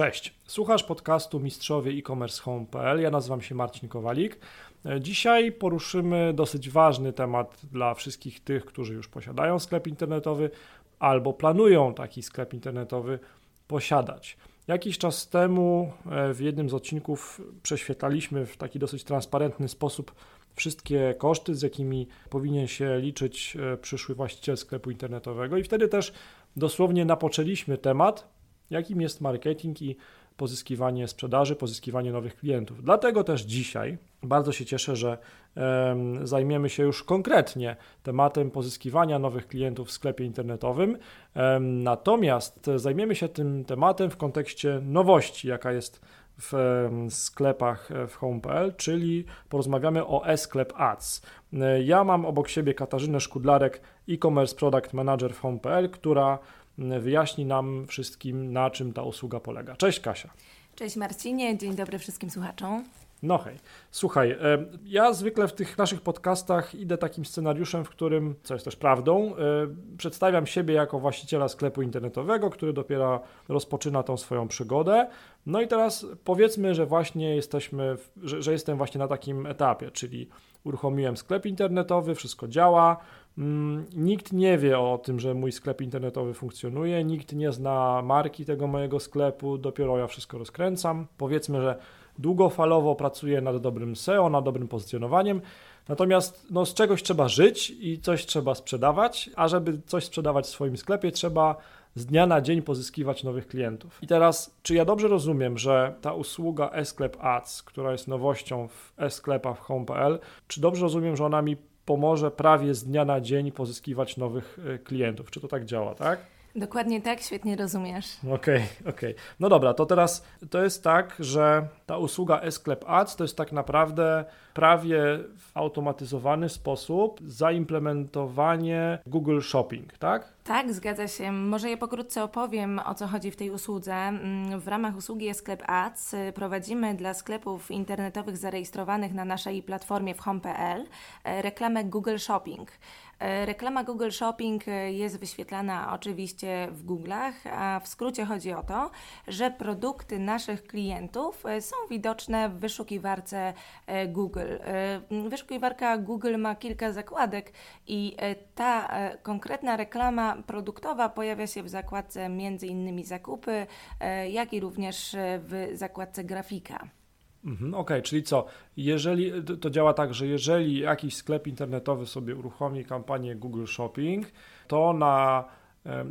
Cześć, słuchasz podcastu Mistrzowie e-commerce home.pl. Ja nazywam się Marcin Kowalik. Dzisiaj poruszymy dosyć ważny temat dla wszystkich tych, którzy już posiadają sklep internetowy albo planują taki sklep internetowy posiadać. Jakiś czas temu e, w jednym z odcinków prześwietlaliśmy w taki dosyć transparentny sposób wszystkie koszty, z jakimi powinien się liczyć e, przyszły właściciel sklepu internetowego, i wtedy też dosłownie napoczęliśmy temat, jakim jest marketing i pozyskiwanie sprzedaży, pozyskiwanie nowych klientów. Dlatego też dzisiaj bardzo się cieszę, że zajmiemy się już konkretnie tematem pozyskiwania nowych klientów w sklepie internetowym. Natomiast zajmiemy się tym tematem w kontekście nowości, jaka jest w sklepach e, w home.pl, czyli porozmawiamy o e-sklep ads. E, ja mam obok siebie Katarzynę Szkudlarek, e-commerce product manager w home.pl, która wyjaśni nam wszystkim, na czym ta usługa polega. Cześć Kasia. Cześć Marcinie, dzień dobry wszystkim słuchaczom. No hej, słuchaj, e, ja zwykle w tych naszych podcastach idę takim scenariuszem, w którym, co jest też prawdą, e, przedstawiam siebie jako właściciela sklepu internetowego, który dopiero rozpoczyna tą swoją przygodę. No i teraz powiedzmy, że właśnie jesteśmy, że, że jestem właśnie na takim etapie, czyli uruchomiłem sklep internetowy, wszystko działa, nikt nie wie o tym, że mój sklep internetowy funkcjonuje, nikt nie zna marki tego mojego sklepu, dopiero ja wszystko rozkręcam. Powiedzmy, że długofalowo pracuję nad dobrym SEO, nad dobrym pozycjonowaniem. Natomiast no, z czegoś trzeba żyć i coś trzeba sprzedawać, a żeby coś sprzedawać w swoim sklepie, trzeba z dnia na dzień pozyskiwać nowych klientów. I teraz, czy ja dobrze rozumiem, że ta usługa e-sklep Ads, która jest nowością w e-sklepach home.pl, czy dobrze rozumiem, że ona mi pomoże prawie z dnia na dzień pozyskiwać nowych e, klientów. Czy to tak działa, tak? Dokładnie tak, świetnie rozumiesz. Okej, okay, okej. Okay. No dobra, to teraz to jest tak, że ta usługa e-sklep Ads to jest tak naprawdę prawie w automatyzowany sposób zaimplementowanie Google Shopping, tak? Tak, zgadza się. Może ja pokrótce opowiem o co chodzi w tej usłudze. Mm, w ramach usługi e-sklep Ads y, prowadzimy dla sklepów internetowych zarejestrowanych na naszej platformie w home.pl e, reklamę Google Shopping. E, reklama Google Shopping e, jest wyświetlana oczywiście w Google'ach, a w skrócie chodzi o to, że produkty naszych klientów są widoczne w wyszukiwarce Google. Wyszukiwarka Google ma kilka zakładek i ta konkretna reklama produktowa pojawia się w zakładce innymi zakupy, jak i również w zakładce grafika. Mhm, Okej, okay, czyli co? Jeżeli to działa tak, że jeżeli jakiś sklep internetowy sobie uruchomi kampanię Google Shopping, to na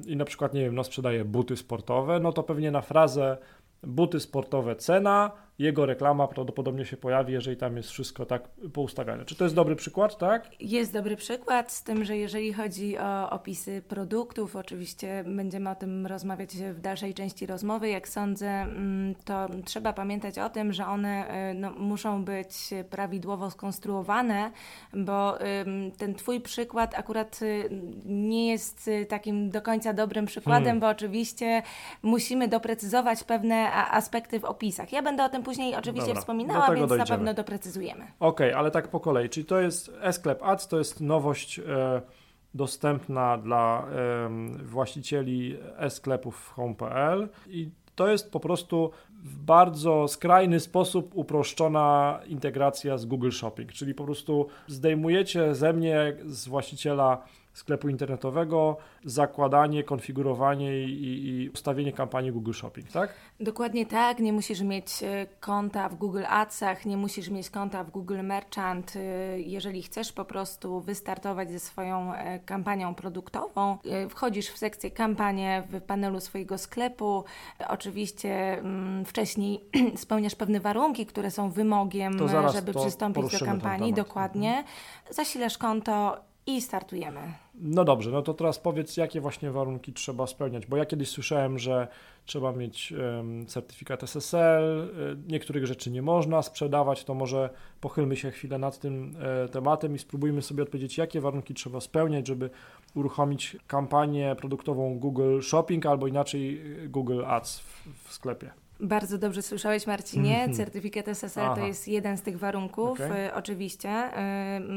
i na przykład nie wiem, no sprzedaje buty sportowe, no to pewnie na frazę buty sportowe cena jego reklama prawdopodobnie się pojawi, jeżeli tam jest wszystko tak poustawiane. Czy to jest dobry przykład, tak? Jest dobry przykład, z tym, że jeżeli chodzi o opisy produktów, oczywiście będziemy o tym rozmawiać w dalszej części rozmowy. Jak sądzę, mm, to trzeba pamiętać o tym, że one y, no, muszą być prawidłowo skonstruowane, bo ten Twój przykład akurat y, nie jest takim do końca dobrym przykładem, hmm. bo oczywiście musimy doprecyzować pewne aspekty w opisach. Ja będę o tym później oczywiście Dobra, wspominała, więc dojdziemy. na pewno doprecyzujemy. Okej, okay, ale tak po kolei. Czyli to jest e-sklep Ads, to jest nowość e, dostępna dla e, właścicieli e-sklepów home.pl i to jest po prostu w bardzo skrajny sposób uproszczona integracja z Google Shopping, czyli po prostu zdejmujecie ze mnie, z właściciela sklepu internetowego, zakładanie, konfigurowanie i, i, ustawienie kampanii Google Shopping, tak? Dokładnie tak. Nie musisz mieć e, konta w Google Adsach, nie musisz mieć konta w Google Merchant. E, jeżeli chcesz po prostu wystartować ze swoją e, kampanią produktową, wchodzisz w sekcję kampanię w panelu swojego sklepu. Oczywiście mm, wcześniej spełniasz pewne warunki, które są wymogiem, żeby przystąpić do kampanii. Dokładnie. Mhm. Zasilasz konto i startujemy. No dobrze, no to teraz powiedz, jakie właśnie warunki trzeba spełniać, bo ja kiedyś słyszałem, że trzeba mieć um, certyfikat SSL, y, niektórych rzeczy nie można sprzedawać, to może pochylmy się chwilę nad tym e, tematem i spróbujmy sobie odpowiedzieć, jakie warunki trzeba spełniać, żeby uruchomić kampanię produktową Google Shopping albo inaczej y, Google Ads w, w sklepie. Bardzo dobrze słyszałeś, Marcinie. Mhm. Certyfikat SSL Aha. to jest jeden z tych warunków, okay. y, oczywiście.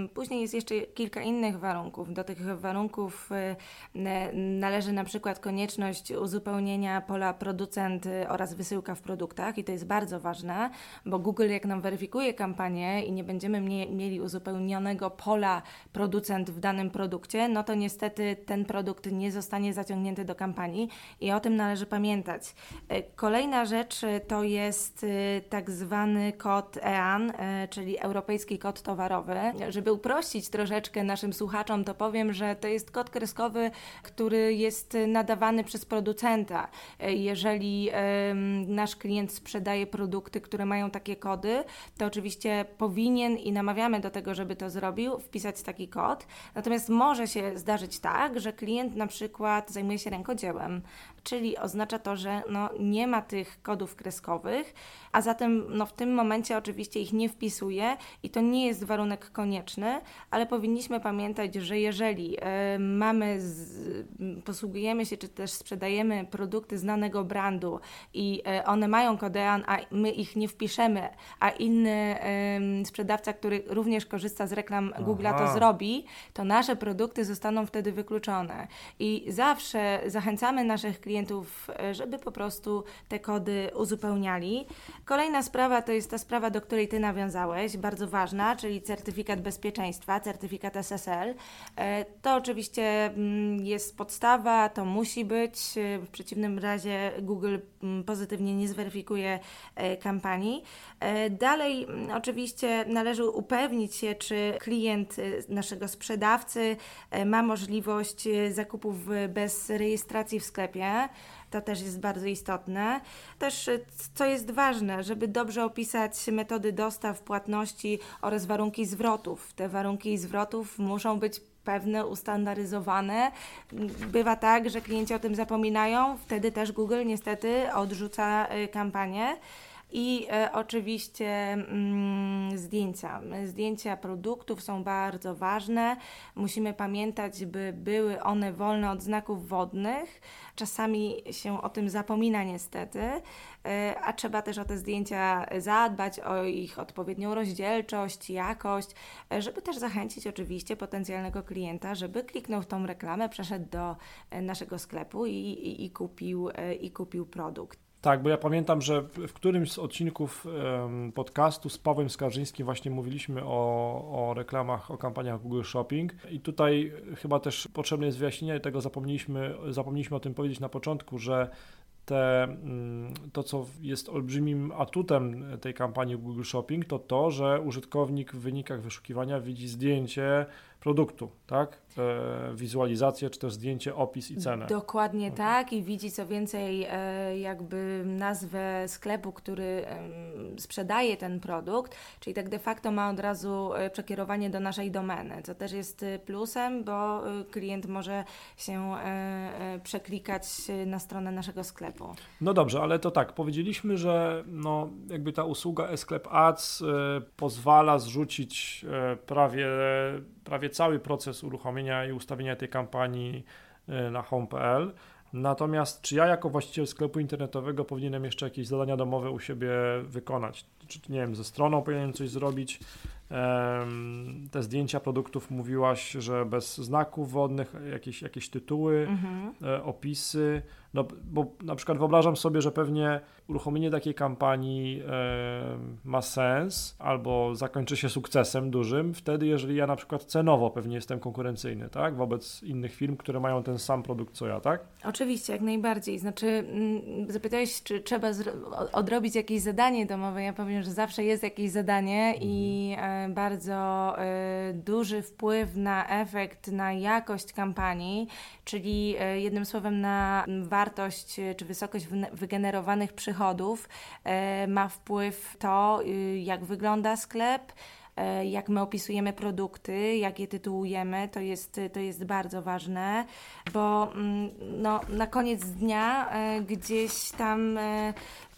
Y, później jest jeszcze kilka innych warunków. Do tych warunków y, należy na przykład konieczność uzupełnienia pola producent oraz wysyłka w produktach i to jest bardzo ważne, bo Google jak nam weryfikuje kampanię i nie będziemy mieli uzupełnionego pola producent w danym produkcie, no to niestety ten produkt nie zostanie zaciągnięty do kampanii i o tym należy pamiętać. Kolejna rzecz, rzecz to jest y, tak zwany kod EAN, y, czyli Europejski Kod Towarowy. Żeby uprościć troszeczkę naszym słuchaczom, to powiem, że to jest kod kreskowy, który jest nadawany przez producenta. Y, jeżeli nasz klient sprzedaje produkty, które mają takie kody, to oczywiście powinien i namawiamy do tego, żeby to zrobił, wpisać taki kod. Natomiast może się zdarzyć tak, że klient na przykład zajmuje się rękodziełem, czyli oznacza to, że no, nie ma tych kodów kreskowych, a zatem no, w tym momencie oczywiście ich nie wpisuje i to nie jest warunek konieczny, ale powinniśmy pamiętać, że jeżeli y, mamy, z, posługujemy się czy też sprzedajemy produkty znanego brandu i y, one mają kodean, a my ich nie wpiszemy, a inny y, sprzedawca, który również korzysta z reklam Google'a to zrobi, to nasze produkty zostaną wtedy wykluczone. I zawsze zachęcamy naszych klientów, żeby po prostu te kody uzupełniali. Kolejna sprawa to jest ta sprawa, do której Ty nawiązałeś, bardzo ważna, czyli certyfikat bezpieczeństwa, certyfikat SSL. E, to oczywiście mm, jest podstawa, to musi być. W przeciwnym razie Google mm, pozytywnie nie zweryfikuje e, kampanii. E, dalej, mm, oczywiście, należy upewnić się, czy klient naszego sprzedawcy ma możliwość zakupów bez rejestracji w sklepie. To też jest bardzo istotne. Też, co jest ważne, żeby dobrze opisać metody dostaw, płatności oraz warunki zwrotów. Te warunki zwrotów muszą być pewne, ustandaryzowane. Bywa tak, że klienci o tym zapominają, wtedy też Google niestety odrzuca y, kampanię. I e, oczywiście mm, zdjęcia. Zdjęcia produktów są bardzo ważne. Musimy pamiętać, by były one wolne od znaków wodnych. Czasami się o tym zapomina niestety, e, a trzeba też o te zdjęcia zadbać, o ich odpowiednią rozdzielczość, jakość, e, żeby też zachęcić oczywiście potencjalnego klienta, żeby kliknął w tą reklamę, przeszedł do e, naszego sklepu i, i, i kupił, i kupił produkt. Tak, bo ja pamiętam, że w którymś z odcinków podcastu z Pawłem Skarżyńskim właśnie mówiliśmy o, o reklamach, o kampaniach Google Shopping i tutaj chyba też potrzebne jest wyjaśnienie tego, zapomnieliśmy, zapomnieliśmy o tym powiedzieć na początku, że te, mm, to, co jest olbrzymim atutem tej kampanii Google Shopping, to to, że użytkownik w wynikach wyszukiwania widzi zdjęcie produktu, tak? E, wizualizację, czy też zdjęcie, opis i cenę. Dokładnie mhm. tak i widzi co więcej e, jakby nazwę sklepu, który sprzedaje ten produkt, czyli tak de facto ma od razu e, przekierowanie do naszej domeny, co też jest plusem, bo klient może się przeklikać na stronę naszego sklepu. No dobrze, ale to tak, powiedzieliśmy, że no, jakby ta usługa e-sklep Ads pozwala zrzucić prawie prawie cały proces uruchomienia i ustawienia tej kampanii e, na home.pl. Natomiast czy ja jako właściciel sklepu internetowego powinienem jeszcze jakieś zadania domowe u siebie wykonać? Czy nie wiem, ze stroną powinienem coś zrobić? Te zdjęcia produktów mówiłaś, że bez znaków wodnych, jakieś, jakieś tytuły, mhm. E, opisy. No, bo na przykład wyobrażam sobie, że pewnie uruchomienie takiej kampanii e, ma sens albo zakończy się sukcesem dużym, wtedy jeżeli ja na przykład cenowo pewnie jestem konkurencyjny, tak, wobec innych firm, które mają ten sam produkt co ja, tak? Oczywiście, jak najbardziej. Znaczy, mm, zapytałeś, czy trzeba odrobić jakieś zadanie domowe. Ja powiem, że zawsze jest jakieś zadanie mhm. i e, bardzo e, duży wpływ na efekt, na jakość kampanii, czyli jednym słowem na wartość wartość e, czy wysokość wygenerowanych przychodów e, ma wpływ to, y, jak wygląda sklep, jak my opisujemy produkty, jak je tytułujemy, to jest, to jest bardzo ważne, bo mm, no, na koniec dnia gdzieś tam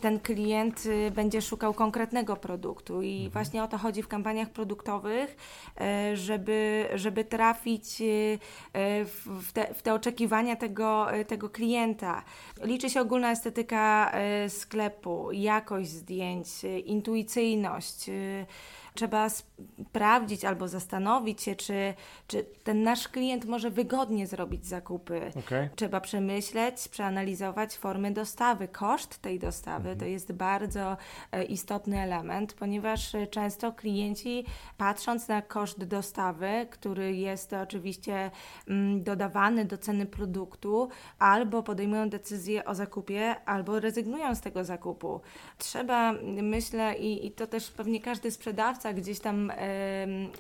ten klient y, będzie szukał konkretnego produktu i mhm. właśnie o to chodzi w kampaniach produktowych, e, żeby, żeby trafić y, e, w te, w te oczekiwania tego, e, tego klienta. Liczy się ogólna estetyka sklepu, jakość zdjęć, intuicyjność trzeba sprawdzić albo zastanowić się, czy, czy ten nasz klient może wygodnie zrobić zakupy. Okay. Trzeba przemyśleć, przeanalizować formy dostawy, koszt tej dostawy. Mhm. To jest bardzo e, istotny element, ponieważ e, często klienci patrząc na koszt dostawy, który jest oczywiście mm, dodawany do ceny produktu, albo podejmują decyzję o zakupie, albo rezygnują z tego zakupu. Trzeba, myślę, i, i to też pewnie każdy sprzedawca, gdzieś tam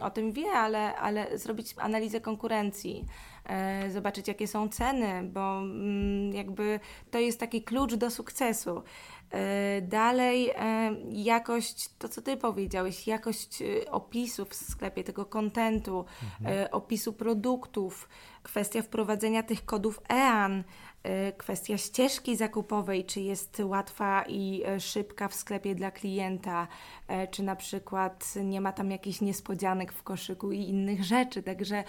o tym wie, ale, ale zrobić analizę konkurencji, e, zobaczyć jakie są ceny, bo mm, jakby to jest taki klucz do sukcesu. E, dalej e, jakość, to co Ty powiedziałeś, jakość opisów w sklepie, tego kontentu, mhm. opisu produktów, kwestia wprowadzenia tych kodów EAN, kwestia ścieżki zakupowej, czy jest łatwa i y, szybka w sklepie dla klienta, y, czy na przykład nie ma tam jakichś niespodzianek w koszyku i innych rzeczy. Także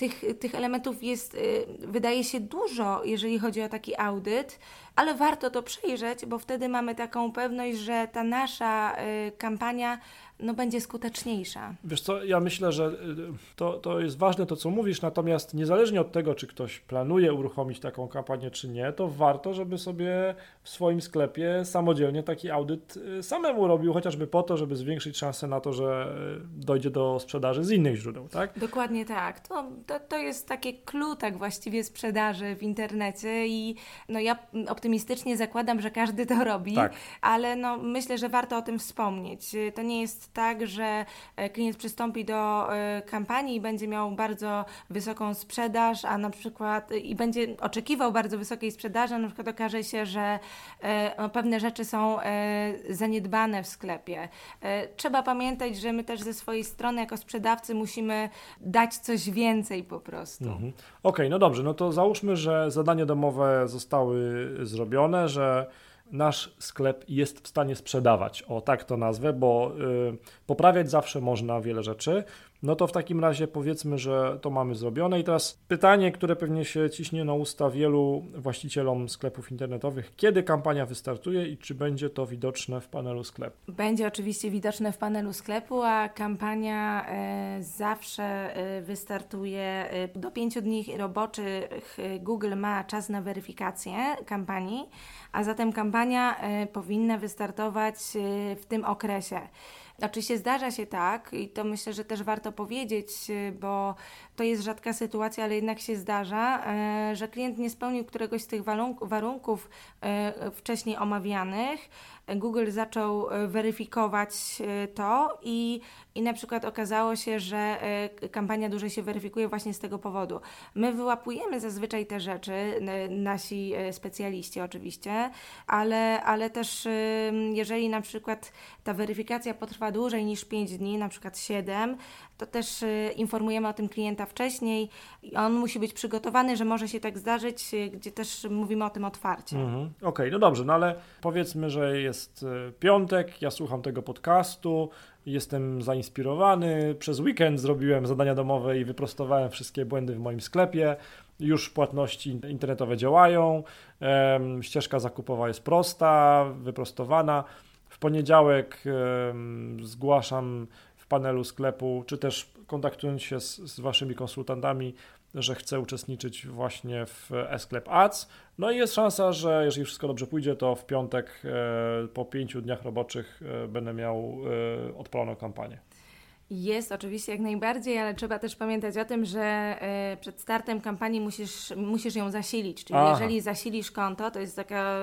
tych, tych elementów jest, wydaje się, dużo, jeżeli chodzi o taki audyt, ale warto to przejrzeć, bo wtedy mamy taką pewność, że ta nasza kampania no, będzie skuteczniejsza. Wiesz co, ja myślę, że y, to, to jest ważne to, co mówisz, natomiast niezależnie od tego, czy ktoś planuje uruchomić taką kampanię, czy nie, to warto, żeby sobie w swoim sklepie samodzielnie taki audyt y, samemu robił, chociażby po to, żeby zwiększyć szansę na to, że y, dojdzie do sprzedaży z innych źródeł, tak? Dokładnie tak. To, to, to jest takie klutak właściwie sprzedaży w internecie i no ja optymistycznie zakładam, że każdy to robi, tak. ale no myślę, że warto o tym wspomnieć. To nie jest tak, że e, klient przystąpi do e, kampanii i będzie miał bardzo wysoką sprzedaż, a na przykład i będzie oczekiwał bardzo wysokiej sprzedaży, a na przykład okaże się, że e, no, pewne rzeczy są zaniedbane w sklepie. Trzeba pamiętać, że my też ze swojej strony jako sprzedawcy musimy dać coś więcej po prostu. Mhm. Okej, okay, no dobrze, no to załóżmy, że zadania domowe zostały zrobione, że nasz sklep jest w stanie sprzedawać. O tak to nazwę, bo y, poprawiać zawsze można wiele rzeczy. No to w takim razie powiedzmy, że to mamy zrobione. I teraz pytanie, które pewnie się ciśnie na usta wielu właścicielom sklepów internetowych: kiedy kampania wystartuje i czy będzie to widoczne w panelu sklepu? Będzie oczywiście widoczne w panelu sklepu, a kampania e, zawsze e, wystartuje e, do pięciu dni roboczych. Google ma czas na weryfikację kampanii, a zatem kampania powinna wystartować w tym okresie. Oczywiście zdarza się tak, i to myślę, że też warto powiedzieć, y, bo to jest rzadka sytuacja, ale jednak się zdarza, e, że klient nie spełnił któregoś z tych warunków e, wcześniej omawianych. Google zaczął e, weryfikować to i, i na przykład okazało się, że kampania dłużej się weryfikuje właśnie z tego powodu. My wyłapujemy zazwyczaj te rzeczy, nasi specjaliści oczywiście, ale, ale też jeżeli na przykład ta weryfikacja potrwa dłużej niż 5 dni, na przykład 7, to też y, informujemy o tym klienta wcześniej i on musi być przygotowany, że może się tak zdarzyć, y, gdzie też mówimy o tym otwarcie. Mhm. Okej, okay, no dobrze, no ale powiedzmy, że jest y, piątek, ja słucham tego podcastu, jestem zainspirowany, przez weekend zrobiłem zadania domowe i wyprostowałem wszystkie błędy w moim sklepie, już płatności internetowe działają, ścieżka zakupowa jest prosta, wyprostowana. W poniedziałek zgłaszam panelu sklepu, czy też kontaktując się z, z Waszymi konsultantami, że chcę uczestniczyć właśnie w e-sklep Ads. No i jest szansa, że jeżeli wszystko dobrze pójdzie, to w piątek e, po pięciu dniach roboczych e, będę miał e, odpaloną kampanię. Jest oczywiście jak najbardziej, ale trzeba też pamiętać o tym, że e, przed startem kampanii musisz, musisz ją zasilić. Czyli Aha. jeżeli zasilisz konto, to jest taka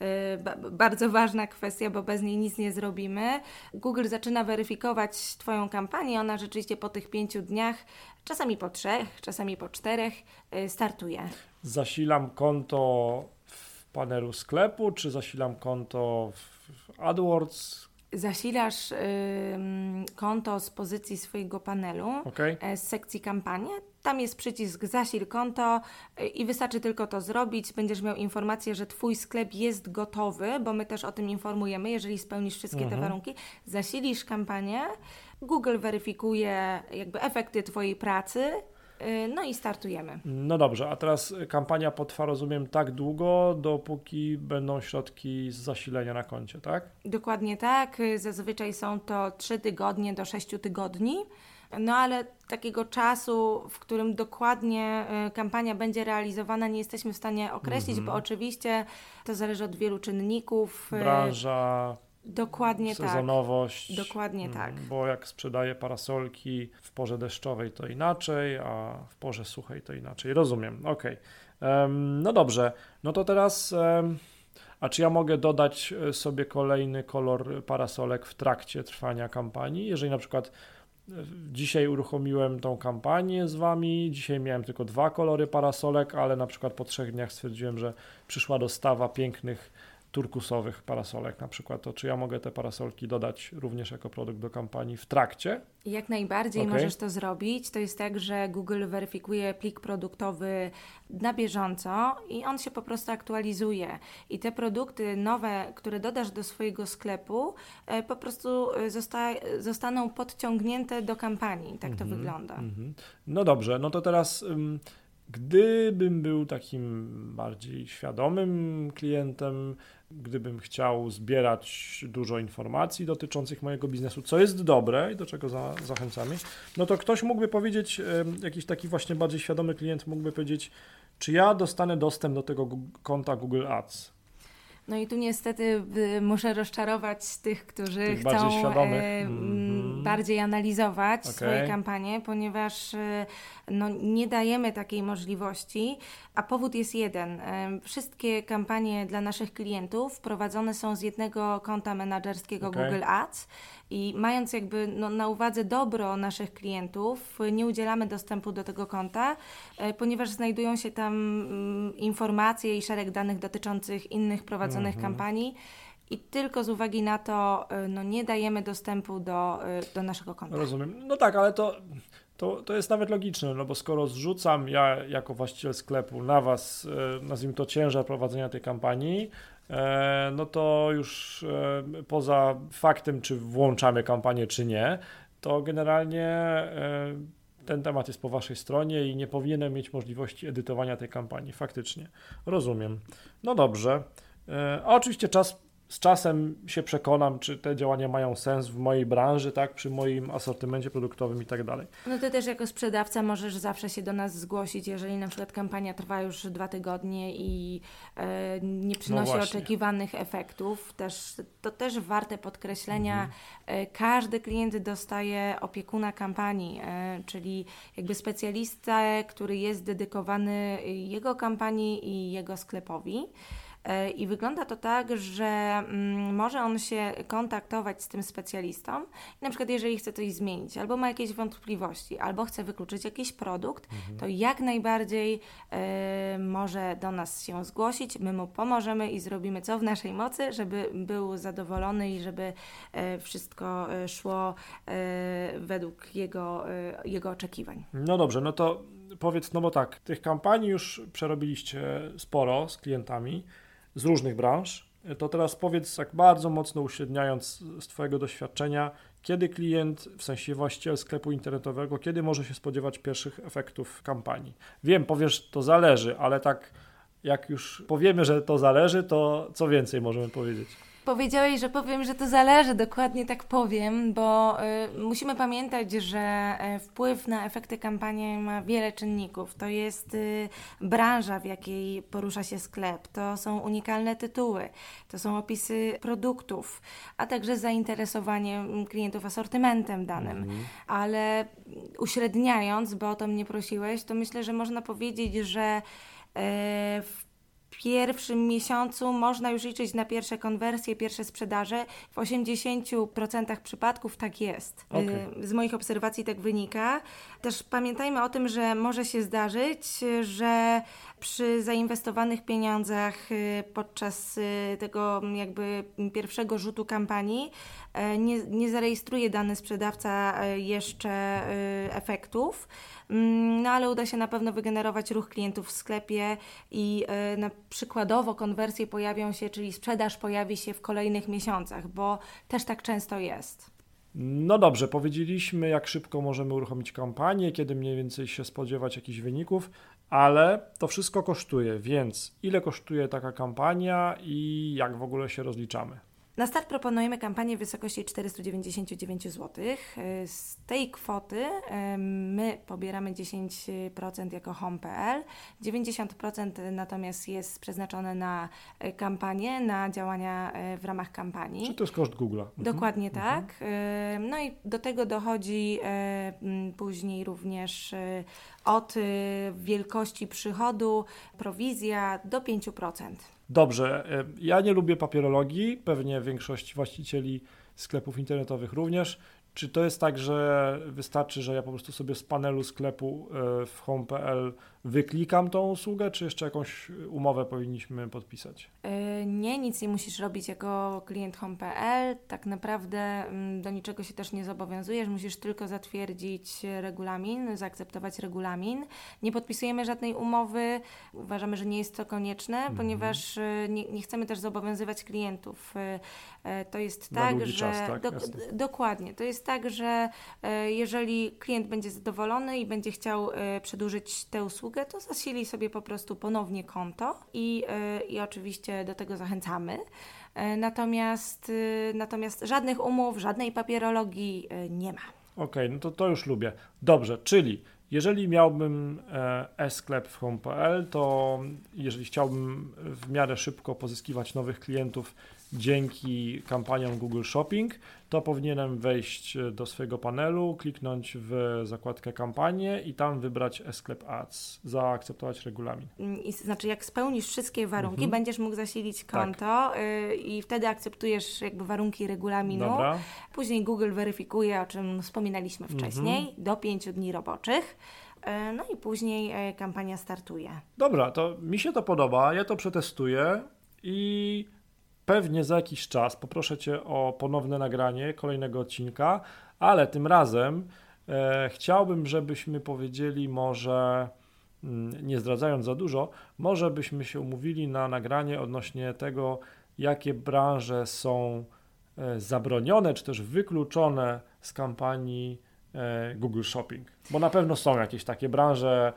e, bardzo ważna kwestia, bo bez niej nic nie zrobimy. Google zaczyna weryfikować Twoją kampanię, ona rzeczywiście po tych pięciu dniach, czasami po trzech, czasami po czterech, e, startuje. Zasilam konto w panelu sklepu, czy zasilam konto w AdWords? Zasilasz konto z pozycji swojego panelu, okay. z sekcji kampanii. Tam jest przycisk zasil konto i wystarczy tylko to zrobić. Będziesz miał informację, że Twój sklep jest gotowy, bo my też o tym informujemy, jeżeli spełnisz wszystkie mhm. te warunki. Zasilisz kampanię, Google weryfikuje jakby efekty Twojej pracy Y, no i startujemy. No dobrze, a teraz kampania potrwa, rozumiem, tak długo, dopóki będą środki z zasilenia na koncie, tak? Dokładnie tak. Zazwyczaj są to 3 tygodnie do 6 tygodni. No ale takiego czasu, w którym dokładnie y, kampania będzie realizowana, nie jesteśmy w stanie określić, mm -hmm. bo oczywiście to zależy od wielu czynników. Y, Branża, Dokładnie sezonowość. tak. Dokładnie mm, tak. Bo jak sprzedaję parasolki w porze deszczowej to inaczej, a w porze suchej to inaczej. Rozumiem, ok. Um, no dobrze, no to teraz. A czy ja mogę dodać e, sobie kolejny kolor parasolek w trakcie trwania kampanii? Jeżeli na przykład e, dzisiaj uruchomiłem tą kampanię z Wami, dzisiaj miałem tylko dwa kolory parasolek, ale na przykład po trzech dniach stwierdziłem, że przyszła dostawa pięknych turkusowych parasolek na przykład, to czy ja mogę te parasolki dodać również jako produkt do kampanii w trakcie? Jak najbardziej okay. możesz to zrobić. To jest tak, że Google weryfikuje plik produktowy na bieżąco i on się po prostu aktualizuje. I te produkty nowe, które dodasz do swojego sklepu, e, po prostu e, zosta zostaną podciągnięte do kampanii. Tak mm -hmm, to wygląda. Mm -hmm. No dobrze, no to teraz. Gdybym był takim bardziej świadomym klientem, gdybym chciał zbierać dużo informacji dotyczących mojego biznesu, co jest dobre i do czego za, zachęcamy, no to ktoś mógłby powiedzieć, jakiś taki właśnie bardziej świadomy klient mógłby powiedzieć, czy ja dostanę dostęp do tego konta Google Ads. No i tu niestety y, muszę rozczarować tych, którzy tych chcą bardziej, e, mm-hmm. Bardziej analizować okay. swoje kampanie, ponieważ e, no, nie dajemy takiej możliwości, a powód jest jeden. E, wszystkie kampanie dla naszych klientów prowadzone są z jednego konta menedżerskiego okay. Google Ads i mając jakby no, na uwadze dobro naszych klientów, nie udzielamy dostępu do tego konta, e, ponieważ znajdują się tam mm, informacje i szereg danych dotyczących innych prowadzonych mhm. kampanii i tylko z uwagi na to e, no, nie dajemy dostępu do, e, do naszego konta. Rozumiem. No tak, ale to, to, to jest nawet logiczne, no bo skoro zrzucam ja jako właściciel sklepu na Was, nazwijmy to ciężar prowadzenia tej kampanii, no to już poza faktem, czy włączamy kampanię, czy nie, to generalnie ten temat jest po Waszej stronie i nie powinienem mieć możliwości edytowania tej kampanii. Faktycznie. Rozumiem. No dobrze. A oczywiście czas z czasem się przekonam, czy te działania mają sens w mojej branży, tak, przy moim asortymencie produktowym i tak dalej. No to też jako sprzedawca możesz zawsze się do nas zgłosić, jeżeli na przykład kampania trwa już dwa tygodnie i e, nie przynosi no oczekiwanych efektów. Też, to też warte podkreślenia. Mhm. E, każdy klient dostaje opiekuna kampanii, e, czyli jakby specjalistę, który jest dedykowany jego kampanii i jego sklepowi. E, I wygląda to tak, że mm, może on się kontaktować z tym specjalistą i na przykład jeżeli chce coś zmienić, albo ma jakieś wątpliwości, albo chce wykluczyć jakiś produkt, mhm. to jak najbardziej y, może do nas się zgłosić, my mu pomożemy i zrobimy co w naszej mocy, żeby był zadowolony i żeby y, wszystko szło y, według jego, jego oczekiwań. No dobrze, no to powiedz, no bo tak, tych kampanii już przerobiliście sporo z klientami z różnych branż, to teraz powiedz, tak bardzo mocno uśredniając z Twojego doświadczenia, kiedy klient, w sensie właściciel sklepu internetowego, kiedy może się spodziewać pierwszych efektów kampanii? Wiem, powiesz, to zależy, ale tak jak już powiemy, że to zależy, to co więcej możemy powiedzieć? Powiedziałeś, że powiem, że to zależy, dokładnie tak powiem, bo y, musimy pamiętać, że y, wpływ na efekty kampanii ma wiele czynników. To jest y, branża, w jakiej porusza się sklep, to są unikalne tytuły, to są opisy produktów, a także zainteresowanie klientów asortymentem danym. Mhm. Ale uśredniając, bo o to mnie prosiłeś, to myślę, że można powiedzieć, że w pierwszym miesiącu można już liczyć na pierwsze konwersje, pierwsze sprzedaże. W 80% przypadków tak jest. Okay. Z moich obserwacji tak wynika. Też pamiętajmy o tym, że może się zdarzyć, że przy zainwestowanych pieniądzach y, podczas y, tego jakby pierwszego rzutu kampanii e, nie, nie zarejestruje dany sprzedawca jeszcze y, efektów, mm, no ale uda się na pewno wygenerować ruch klientów w sklepie i na przykładowo konwersje pojawią się, czyli sprzedaż pojawi się w kolejnych miesiącach, bo też tak często jest. No dobrze, powiedzieliśmy, jak szybko możemy uruchomić kampanię, kiedy mniej więcej się spodziewać jakichś wyników, ale to wszystko kosztuje, więc ile kosztuje taka kampania i jak w ogóle się rozliczamy? Na start proponujemy kampanię w wysokości 499 zł. Z tej kwoty my pobieramy 10% jako home.pl, 90% natomiast jest przeznaczone na e, kampanię, na działania e, w ramach kampanii. Czy to jest koszt Google? Mhm. Dokładnie mhm. tak. No i do tego dochodzi później również od wielkości przychodu prowizja do 5%. Dobrze, e, ja nie lubię papierologii, pewnie większość właścicieli sklepów internetowych również. Czy to jest tak, że wystarczy, że ja po prostu sobie z panelu sklepu e, w home.pl wyklikam tą usługę, czy jeszcze jakąś umowę powinniśmy podpisać? Yy, nie, nic nie musisz robić jako klient home.pl. Tak naprawdę mm, do niczego się też nie zobowiązujesz. Musisz tylko zatwierdzić regulamin, zaakceptować regulamin. Nie podpisujemy żadnej umowy. Uważamy, że nie jest to konieczne, -hmm. ponieważ y, nie, nie, chcemy też zobowiązywać klientów. To jest tak, że. Czas, tak? Do, dokładnie. To jest tak, że jeżeli klient będzie zadowolony i będzie chciał przedłużyć tę usługę, to zasili sobie po prostu ponownie konto i, e, i oczywiście do tego zachęcamy. E, natomiast, e, natomiast żadnych umów, żadnej papierologii nie ma. Okej, okay, no to to już lubię. Dobrze, czyli jeżeli miałbym e-sklep w home.pl, to jeżeli chciałbym w miarę szybko pozyskiwać nowych klientów dzięki kampaniom Google Shopping, to powinienem wejść e, do swojego panelu, kliknąć w zakładkę kampanię i tam wybrać e-sklep ads, zaakceptować regulamin. Mm, I znaczy, jak spełnisz wszystkie warunki, mhm. będziesz mógł zasilić tak. konto tak. y, i wtedy akceptujesz jakby warunki regulaminu. Dobra. Później Google weryfikuje, o czym wspominaliśmy mhm. wcześniej, mhm. do 5 dni roboczych. E, no i później e, kampania startuje. Dobra, to mi się to podoba, ja to przetestuję i pewnie za jakiś czas poproszę Cię o ponowne nagranie kolejnego odcinka, ale tym razem e, chciałbym, żebyśmy powiedzieli może, mm, nie zdradzając za dużo, może byśmy się umówili na nagranie odnośnie tego, jakie branże są e, zabronione czy też wykluczone z kampanii e, Google Shopping. Bo na pewno są jakieś takie branże,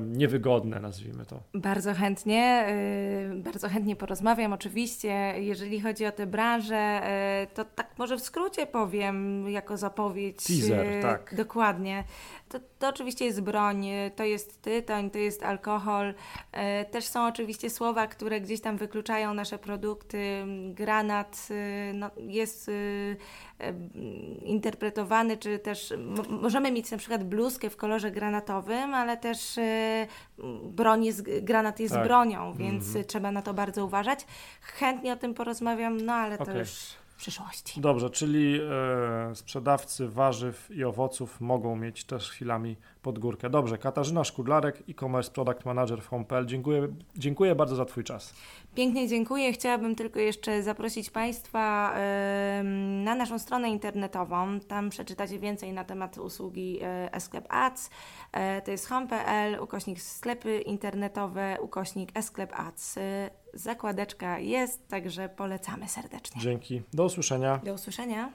niewygodne, nazwijmy to. Bardzo chętnie, y, bardzo chętnie porozmawiam. Oczywiście, jeżeli chodzi o tę branżę, y, to tak może w skrócie powiem, jako zapowiedź. Teaser, y, tak. Dokładnie. To, to oczywiście jest broń, to jest tytoń, to jest alkohol. Też są oczywiście słowa, które gdzieś tam wykluczają nasze produkty. Granat no, jest interpretowany, czy też możemy mieć na przykład bluzkę w kolorze granatowym, ale też Y, broń jest, granat jest tak. bronią, więc mm -hmm. trzeba na to bardzo uważać. Chętnie o tym porozmawiam, no ale okay. to już przyszłości. Dobrze, czyli e, sprzedawcy warzyw i owoców mogą mieć też chwilami pod górkę. Dobrze, Katarzyna Szkudlarek, e-commerce product manager w Home.pl. Dziękuję, dziękuję bardzo za Twój czas. Pięknie dziękuję. Chciałabym tylko jeszcze zaprosić Państwa na naszą stronę internetową. Tam przeczytacie więcej na temat usługi Esklep Ads. Y, to jest home.pl, ukośnik sklepy internetowe, ukośnik Esklep Ads. Y, zakładeczka jest, także polecamy serdecznie. Dzięki. Do usłyszenia. Do usłyszenia.